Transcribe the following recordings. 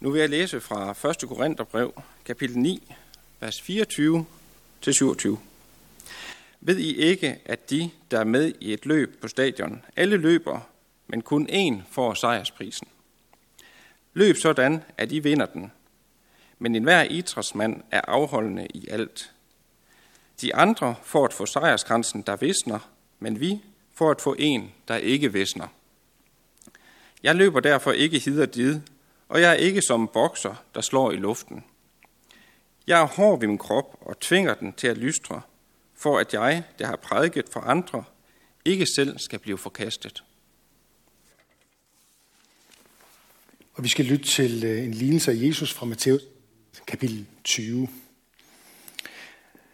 Nu vil jeg læse fra 1. Korintherbrev, kapitel 9, vers 24 til 27. Ved I ikke, at de, der er med i et løb på stadion, alle løber, men kun én får sejrsprisen? Løb sådan, at I vinder den. Men enhver idrætsmand er afholdende i alt. De andre får at få sejrskransen, der visner, men vi får at få en, der ikke visner. Jeg løber derfor ikke hid og did, og jeg er ikke som en bokser, der slår i luften. Jeg er hård ved min krop og tvinger den til at lystre, for at jeg, der har prædiket for andre, ikke selv skal blive forkastet. Og vi skal lytte til øh, en lignelse af Jesus fra Matthæus kapitel 20.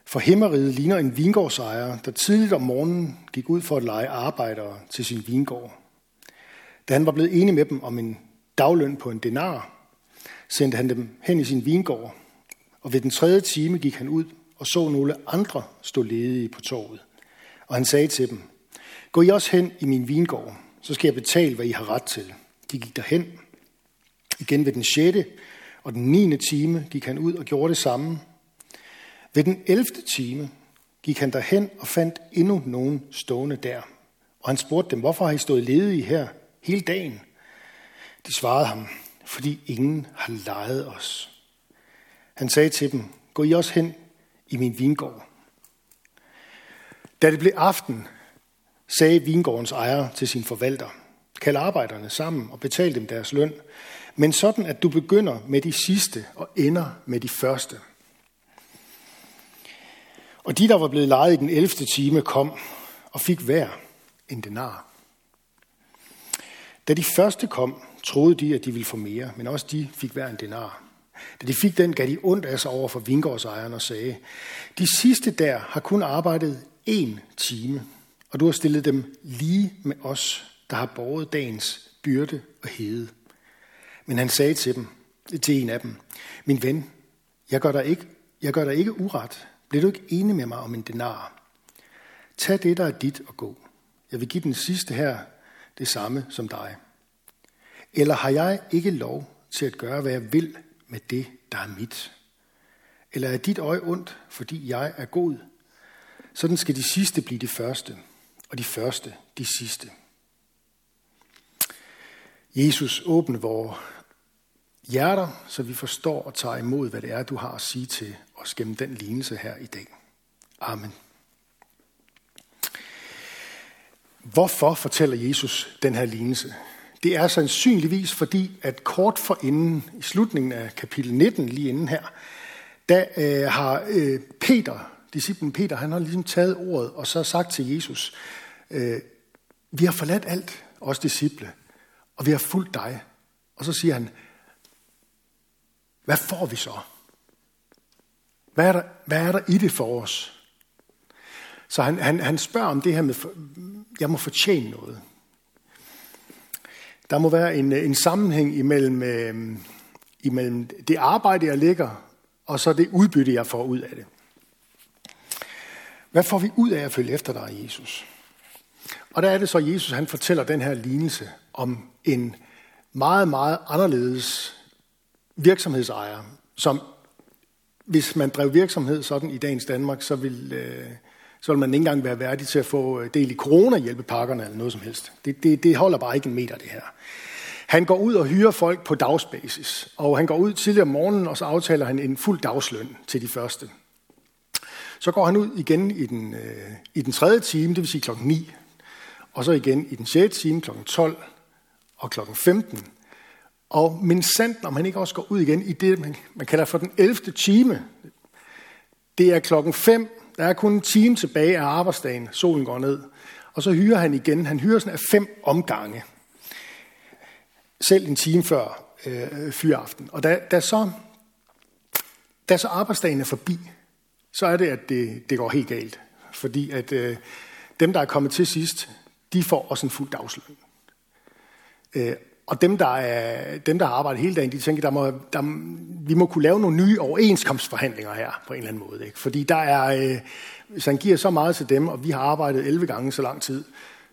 For himmeriget ligner en vingårdsejer, der tidligt om morgenen gik ud for at lege arbejdere til sin vingård. Da han var blevet enig med dem om en dagløn på en denar, sendte han dem hen i sin vingård, og ved den tredje time gik han ud og så nogle andre stå ledige på torvet. Og han sagde til dem, gå I også hen i min vingård, så skal jeg betale, hvad I har ret til. De gik derhen. Igen ved den sjette og den niende time gik han ud og gjorde det samme. Ved den elfte time gik han derhen og fandt endnu nogen stående der. Og han spurgte dem, hvorfor har I stået ledige her hele dagen? De svarede ham, fordi ingen har lejet os. Han sagde til dem, gå I også hen i min vingård. Da det blev aften, sagde vingårdens ejer til sin forvalter, kald arbejderne sammen og betal dem deres løn, men sådan at du begynder med de sidste og ender med de første. Og de, der var blevet lejet i den 11. time, kom og fik hver en denar. Da de første kom, troede de, at de ville få mere, men også de fik hver en denar. Da de fik den, gav de ondt af sig over for vingårdsejeren og sagde, de sidste der har kun arbejdet en time, og du har stillet dem lige med os, der har båret dagens byrde og hede. Men han sagde til, dem, til en af dem, min ven, jeg gør dig ikke, jeg gør dig ikke uret. Bliver du ikke enig med mig om en denar? Tag det, der er dit og gå. Jeg vil give den sidste her det samme som dig. Eller har jeg ikke lov til at gøre, hvad jeg vil med det, der er mit? Eller er dit øje ondt, fordi jeg er god? Sådan skal de sidste blive de første, og de første de sidste. Jesus, åbne vores hjerter, så vi forstår og tager imod, hvad det er, du har at sige til os gennem den lignelse her i dag. Amen. Hvorfor fortæller Jesus den her lignelse? Det er sandsynligvis fordi, at kort forinden, i slutningen af kapitel 19, lige inden her, der øh, har øh, Peter, disciplen Peter, han har ligesom taget ordet og så sagt til Jesus, øh, vi har forladt alt, os disciple, og vi har fulgt dig. Og så siger han, hvad får vi så? Hvad er der, hvad er der i det for os? Så han, han, han spørger om det her med, jeg må fortjene noget. Der må være en, en sammenhæng imellem, øh, imellem det arbejde, jeg lægger, og så det udbytte, jeg får ud af det. Hvad får vi ud af at følge efter dig, Jesus? Og der er det så, at Jesus han fortæller den her lignelse om en meget, meget anderledes virksomhedsejer, som hvis man drev virksomhed sådan i dagens Danmark, så vil, øh, så vil man ikke engang være værdig til at få øh, del i corona-hjælpepakkerne eller noget som helst. Det, det, det holder bare ikke en meter, det her. Han går ud og hyrer folk på dagsbasis, og han går ud tidligere om morgenen, og så aftaler han en fuld dagsløn til de første. Så går han ud igen i den, øh, i den tredje time, det vil sige klokken 9, og så igen i den sjette time klokken 12 og klokken 15. Og men sandt, når han ikke også går ud igen i det, man, man kalder for den 11. time. Det er klokken 5, der er kun en time tilbage af arbejdsdagen, solen går ned. Og så hyrer han igen, han hyrer sådan af fem omgange. Selv en time før øh, fyraften. Og da, da, så, da så arbejdsdagen er forbi, så er det, at det, det går helt galt. Fordi at øh, dem, der er kommet til sidst, de får også en fuld dagsløn. Øh, og dem der, er, dem, der har arbejdet hele dagen, de tænker, der må, der, vi må kunne lave nogle nye overenskomstforhandlinger her, på en eller anden måde. Ikke? Fordi der er, øh, hvis han giver så meget til dem, og vi har arbejdet 11 gange så lang tid,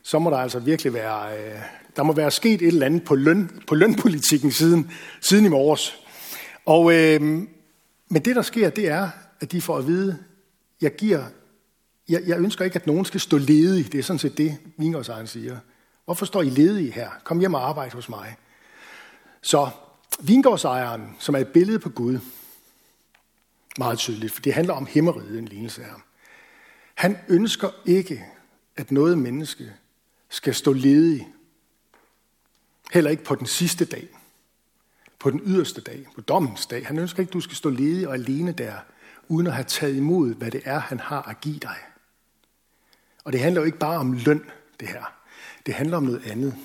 så må der altså virkelig være, øh, Der må være sket et eller andet på, løn, på lønpolitikken siden, siden i morges. Og, øh, men det, der sker, det er, at de får at vide, jeg giver, jeg, jeg ønsker ikke, at nogen skal stå ledig. Det er sådan set det, vingårdsejeren siger. Hvorfor står I ledige her? Kom hjem og arbejde hos mig. Så vingårdsejeren, som er et billede på Gud, meget tydeligt, for det handler om himmeriget, en lignelse her. Han ønsker ikke, at noget menneske skal stå ledig. Heller ikke på den sidste dag. På den yderste dag. På dommens dag. Han ønsker ikke, at du skal stå ledig og alene der, uden at have taget imod, hvad det er, han har at give dig. Og det handler jo ikke bare om løn, det her. Det handler om noget andet.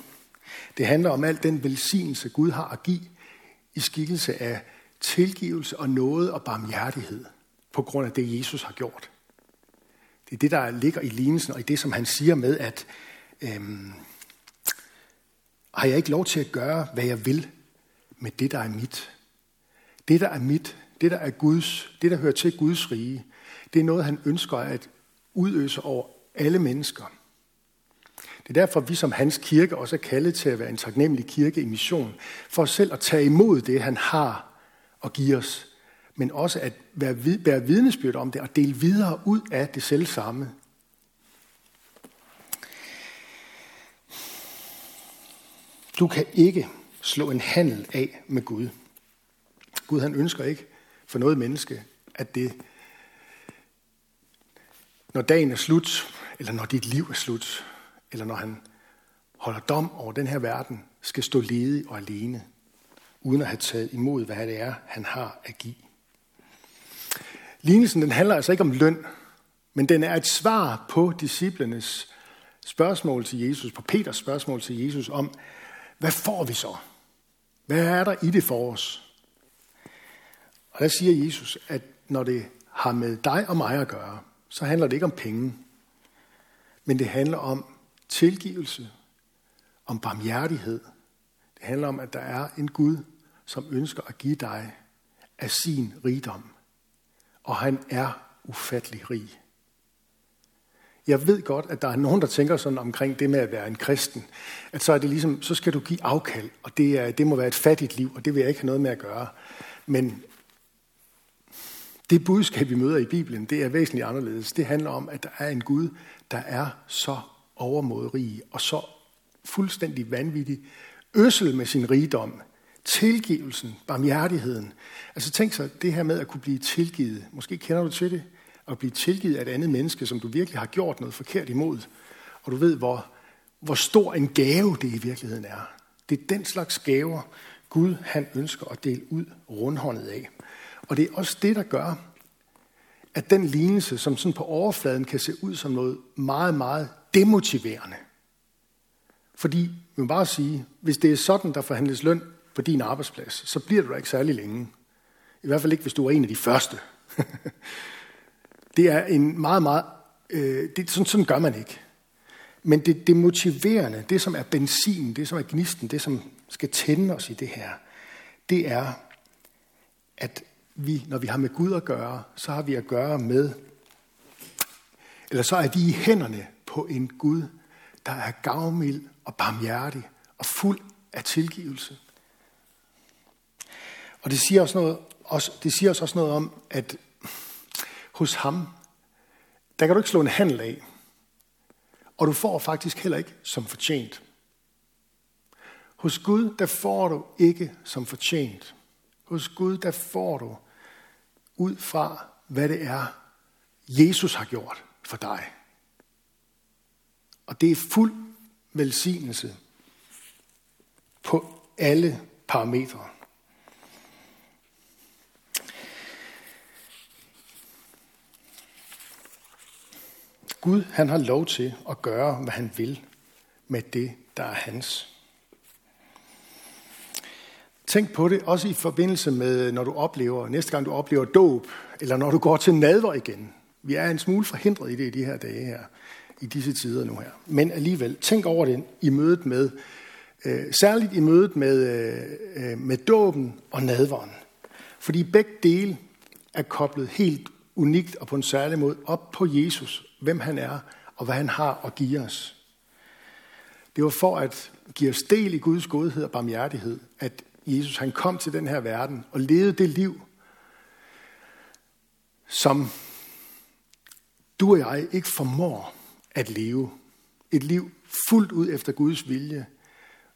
Det handler om al den velsignelse, Gud har at give i skikkelse af tilgivelse og noget og barmhjertighed på grund af det, Jesus har gjort. Det er det, der ligger i lignelsen, og i det, som han siger med, at øhm, har jeg ikke lov til at gøre, hvad jeg vil med det, der er mit. Det, der er mit, det, der er Guds, det, der hører til Guds rige, det er noget, han ønsker at udøse over alle mennesker. Det er derfor, vi som hans kirke også er kaldet til at være en taknemmelig kirke i mission, for os selv at tage imod det, han har og give os, men også at være, være vidnesbyrd om det og dele videre ud af det selv samme. Du kan ikke slå en handel af med Gud. Gud han ønsker ikke for noget menneske, at det, når dagen er slut, eller når dit liv er slut, eller når han holder dom over den her verden, skal stå ledig og alene uden at have taget imod, hvad det er, han har at give. Lignelsen den handler altså ikke om løn, men den er et svar på disciplenes spørgsmål til Jesus, på Peters spørgsmål til Jesus om, hvad får vi så? Hvad er der i det for os? Og der siger Jesus, at når det har med dig og mig at gøre, så handler det ikke om penge, men det handler om tilgivelse, om barmhjertighed. Det handler om, at der er en Gud, som ønsker at give dig af sin rigdom. Og han er ufattelig rig. Jeg ved godt, at der er nogen, der tænker sådan omkring det med at være en kristen, at så er det ligesom, så skal du give afkald, og det, er, det må være et fattigt liv, og det vil jeg ikke have noget med at gøre. Men det budskab, vi møder i Bibelen, det er væsentligt anderledes. Det handler om, at der er en Gud, der er så overmodrig og så fuldstændig vanvittig, øssel med sin rigdom, Tilgivelsen, barmhjertigheden. Altså tænk sig det her med at kunne blive tilgivet. Måske kender du til det. At blive tilgivet af et andet menneske, som du virkelig har gjort noget forkert imod. Og du ved, hvor, hvor stor en gave det i virkeligheden er. Det er den slags gaver, Gud han ønsker at dele ud rundhåndet af. Og det er også det, der gør, at den lignelse, som sådan på overfladen kan se ud som noget meget, meget demotiverende. Fordi, man må bare sige, hvis det er sådan, der forhandles løn på din arbejdsplads, så bliver du ikke særlig længe. I hvert fald ikke, hvis du er en af de første. det er en meget, meget... Øh, det, sådan, sådan gør man ikke. Men det, det motiverende, det som er benzin, det som er gnisten, det som skal tænde os i det her, det er, at vi, når vi har med Gud at gøre, så har vi at gøre med, eller så er vi i hænderne på en Gud, der er gavmild og barmhjertig og fuld af tilgivelse. Og det siger, også noget, også, det siger os også noget om, at hos ham, der kan du ikke slå en handel af. Og du får faktisk heller ikke som fortjent. Hos Gud, der får du ikke som fortjent. Hos Gud, der får du ud fra, hvad det er, Jesus har gjort for dig. Og det er fuld velsignelse på alle parametre. Gud han har lov til at gøre, hvad han vil med det, der er hans. Tænk på det også i forbindelse med, når du oplever, næste gang du oplever dåb, eller når du går til nadver igen. Vi er en smule forhindret i det i de her dage her, i disse tider nu her. Men alligevel, tænk over det i mødet med, øh, særligt i mødet med, øh, øh, med dåben og nadveren. Fordi begge dele er koblet helt unikt og på en særlig måde op på Jesus, hvem han er og hvad han har at give os. Det var for at give os del i Guds godhed og barmhjertighed, at Jesus han kom til den her verden og levede det liv, som du og jeg ikke formår at leve. Et liv fuldt ud efter Guds vilje,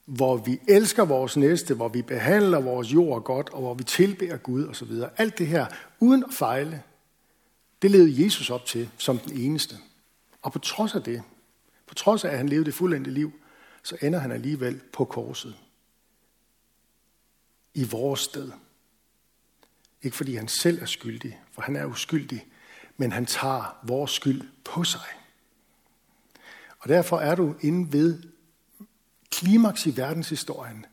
hvor vi elsker vores næste, hvor vi behandler vores jord godt, og hvor vi tilbærer Gud osv. Alt det her, uden at fejle, det levede Jesus op til som den eneste. Og på trods af det, på trods af at han levede det fuldendte liv, så ender han alligevel på korset. I vores sted. Ikke fordi han selv er skyldig, for han er uskyldig, men han tager vores skyld på sig. Og derfor er du inde ved klimaks i verdenshistorien,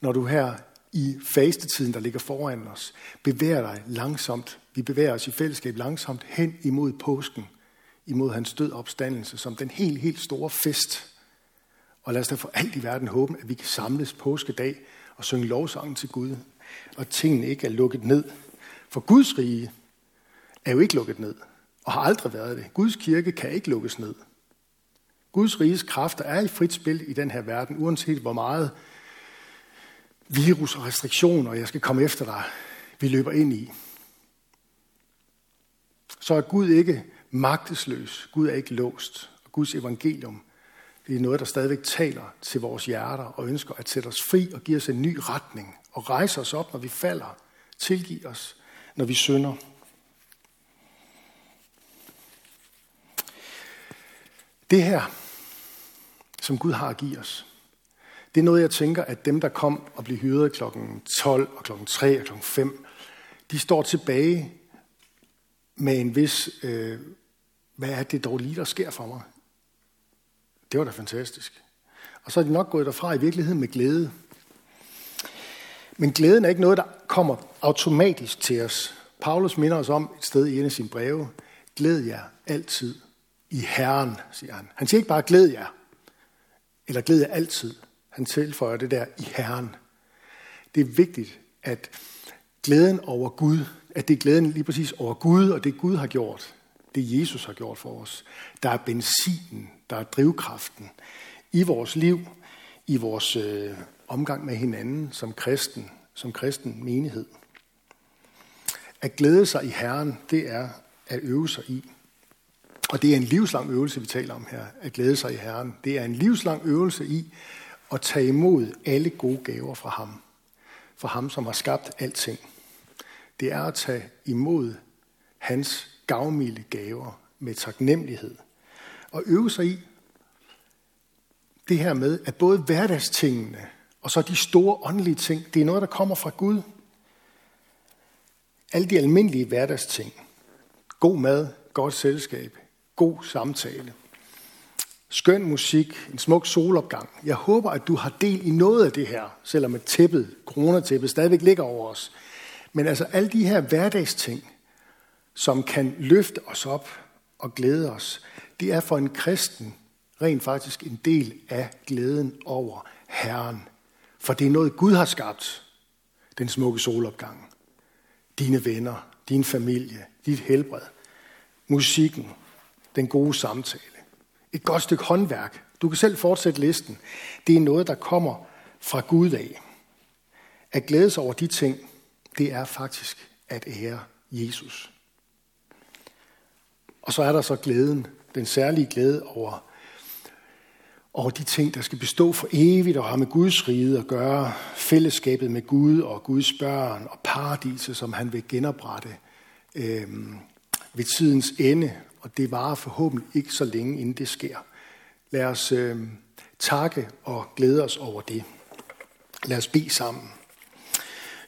når du her i fastetiden, der ligger foran os, bevæger dig langsomt. Vi bevæger os i fællesskab langsomt hen imod påsken, imod hans død opstandelse, som den helt, helt store fest. Og lad os da for alt i verden håbe, at vi kan samles påskedag og synge lovsangen til Gud, og tingene ikke er lukket ned. For Guds rige er jo ikke lukket ned, og har aldrig været det. Guds kirke kan ikke lukkes ned. Guds riges kræfter er i frit spil i den her verden, uanset hvor meget virus og restriktioner, jeg skal komme efter dig, vi løber ind i. Så er Gud ikke magtesløs. Gud er ikke låst. Og Guds evangelium, det er noget, der stadigvæk taler til vores hjerter og ønsker at sætte os fri og give os en ny retning og rejse os op, når vi falder. Tilgive os, når vi synder. Det her, som Gud har at give os, det er noget, jeg tænker, at dem, der kom og blev hyret klokken 12 og klokken 3 og klokken 5, de står tilbage med en vis, øh, hvad er det dog lige, der sker for mig? Det var da fantastisk. Og så er de nok gået derfra i virkeligheden med glæde. Men glæden er ikke noget, der kommer automatisk til os. Paulus minder os om et sted i en af sine breve. Glæd jer altid i Herren, siger han. Han siger ikke bare glæd jer, eller glæd jer altid. Han tilføjer det der i Herren. Det er vigtigt, at glæden over Gud, at det er glæden lige præcis over Gud, og det Gud har gjort, det Jesus har gjort for os. Der er benzinen, der er drivkraften i vores liv, i vores øh, omgang med hinanden som kristen, som kristen menighed. At glæde sig i Herren, det er at øve sig i. Og det er en livslang øvelse, vi taler om her, at glæde sig i Herren. Det er en livslang øvelse i at tage imod alle gode gaver fra ham. Fra ham, som har skabt alting. Det er at tage imod hans gavmilde gaver med taknemmelighed. Og øve sig i det her med, at både hverdagstingene og så de store åndelige ting, det er noget, der kommer fra Gud. Alle de almindelige hverdagsting. God mad, godt selskab, god samtale. Skøn musik, en smuk solopgang. Jeg håber, at du har del i noget af det her, selvom et tæppet, coronatæppet, stadigvæk ligger over os. Men altså alle de her hverdagsting, som kan løfte os op og glæde os, det er for en kristen rent faktisk en del af glæden over Herren. For det er noget, Gud har skabt. Den smukke solopgang. Dine venner, din familie, dit helbred, musikken, den gode samtale. Et godt stykke håndværk. Du kan selv fortsætte listen. Det er noget, der kommer fra Gud af. At glæde sig over de ting, det er faktisk at ære Jesus. Og så er der så glæden, den særlige glæde over, over de ting, der skal bestå for evigt og har med Guds rige at gøre, fællesskabet med Gud og Guds børn og paradiset, som han vil genoprette øh, ved tidens ende, og det varer forhåbentlig ikke så længe, inden det sker. Lad os øh, takke og glæde os over det. Lad os bede sammen.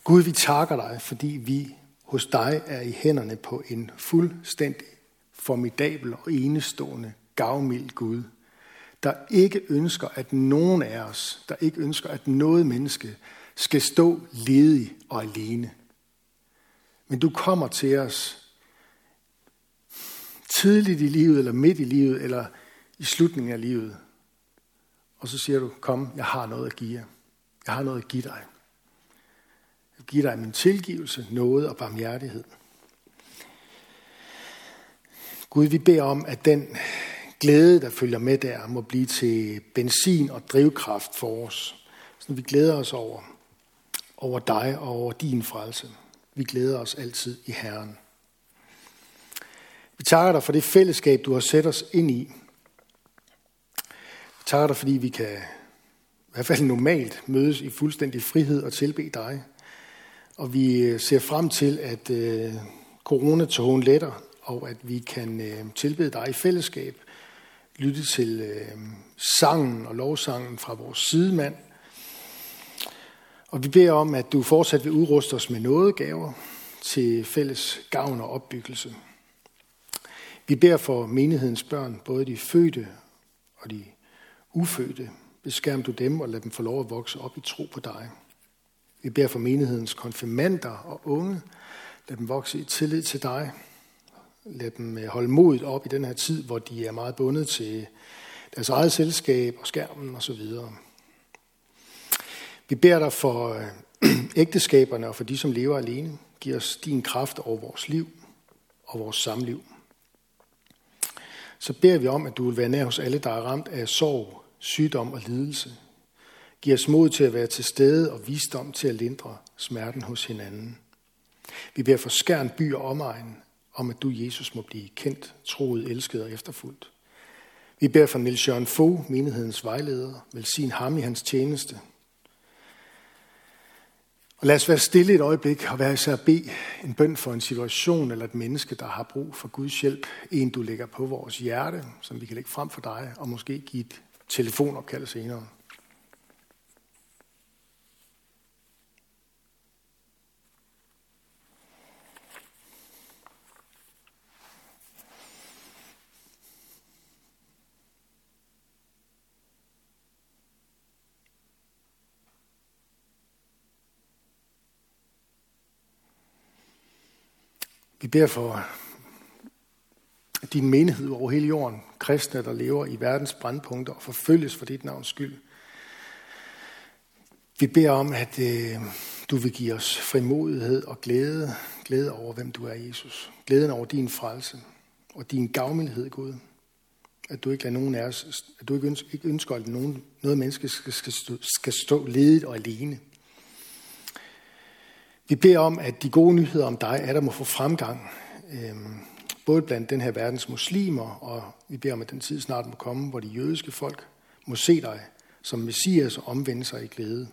Gud, vi takker dig, fordi vi hos dig er i hænderne på en fuldstændig formidabel og enestående gavmild Gud, der ikke ønsker, at nogen af os, der ikke ønsker, at noget menneske skal stå ledig og alene. Men du kommer til os tidligt i livet, eller midt i livet, eller i slutningen af livet. Og så siger du, kom, jeg har noget at give jer. Jeg har noget at give dig. Jeg giver dig min tilgivelse, noget og barmhjertighed. Gud, vi beder om, at den glæde, der følger med der, må blive til benzin og drivkraft for os. Så vi glæder os over, over dig og over din frelse. Vi glæder os altid i Herren. Vi takker dig for det fællesskab, du har sat os ind i. Vi takker dig, fordi vi kan i hvert fald normalt mødes i fuldstændig frihed og tilbe dig. Og vi øh, ser frem til, at øh, coronatogen letter, og at vi kan øh, tilbede dig i fællesskab, lytte til øh, sangen og lovsangen fra vores sidemand. Og vi beder om, at du fortsat vil udruste os med nådegaver til fælles gavn og opbyggelse. Vi beder for menighedens børn, både de fødte og de ufødte. Beskærm du dem og lad dem få lov at vokse op i tro på dig. Vi beder for menighedens konfirmander og unge. Lad dem vokse i tillid til dig. Lad dem øh, holde modet op i den her tid, hvor de er meget bundet til deres eget selskab og skærmen osv. Vi beder dig for øh, ægteskaberne og for de, som lever alene. Giv os din kraft over vores liv og vores samliv. Så beder vi om, at du vil være nær hos alle, der er ramt af sorg, sygdom og lidelse. Giv os mod til at være til stede og visdom til at lindre smerten hos hinanden. Vi beder for skærn by og omegn om, at du, Jesus, må blive kendt, troet, elsket og efterfuldt. Vi beder for Nils Jørgen Fogh, menighedens vejleder. Velsign ham i hans tjeneste. Og lad os være stille et øjeblik og være især bede en bøn for en situation eller et menneske, der har brug for Guds hjælp. En, du lægger på vores hjerte, som vi kan lægge frem for dig, og måske give et telefonopkald senere. Vi beder for din menighed over hele jorden, kristne, der lever i verdens brandpunkter og forfølges for dit navns skyld. Vi beder om, at øh, du vil give os frimodighed og glæde, glæde over, hvem du er, Jesus. Glæden over din frelse og din gavmildhed, Gud. At du ikke lader nogen af os, at du ikke ønsker, ikke ønsker at nogen, noget menneske skal, skal, stå, skal stå ledet og alene. Vi beder om, at de gode nyheder om dig er der må få fremgang, øh, både blandt den her verdens muslimer, og vi beder om, at den tid snart må komme, hvor de jødiske folk må se dig som messias og omvende sig i glæde.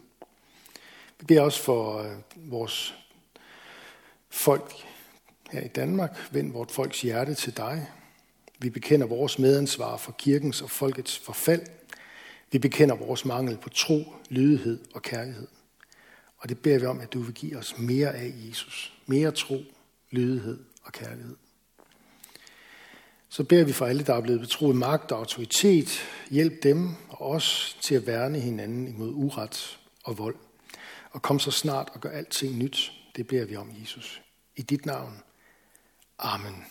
Vi beder også for øh, vores folk her i Danmark. Vend vort folks hjerte til dig. Vi bekender vores medansvar for kirkens og folkets forfald. Vi bekender vores mangel på tro, lydighed og kærlighed. Og det beder vi om, at du vil give os mere af Jesus. Mere tro, lydighed og kærlighed. Så beder vi for alle, der er blevet betroet magt og autoritet. Hjælp dem og os til at værne hinanden imod uret og vold. Og kom så snart og gør alting nyt. Det beder vi om, Jesus. I dit navn. Amen.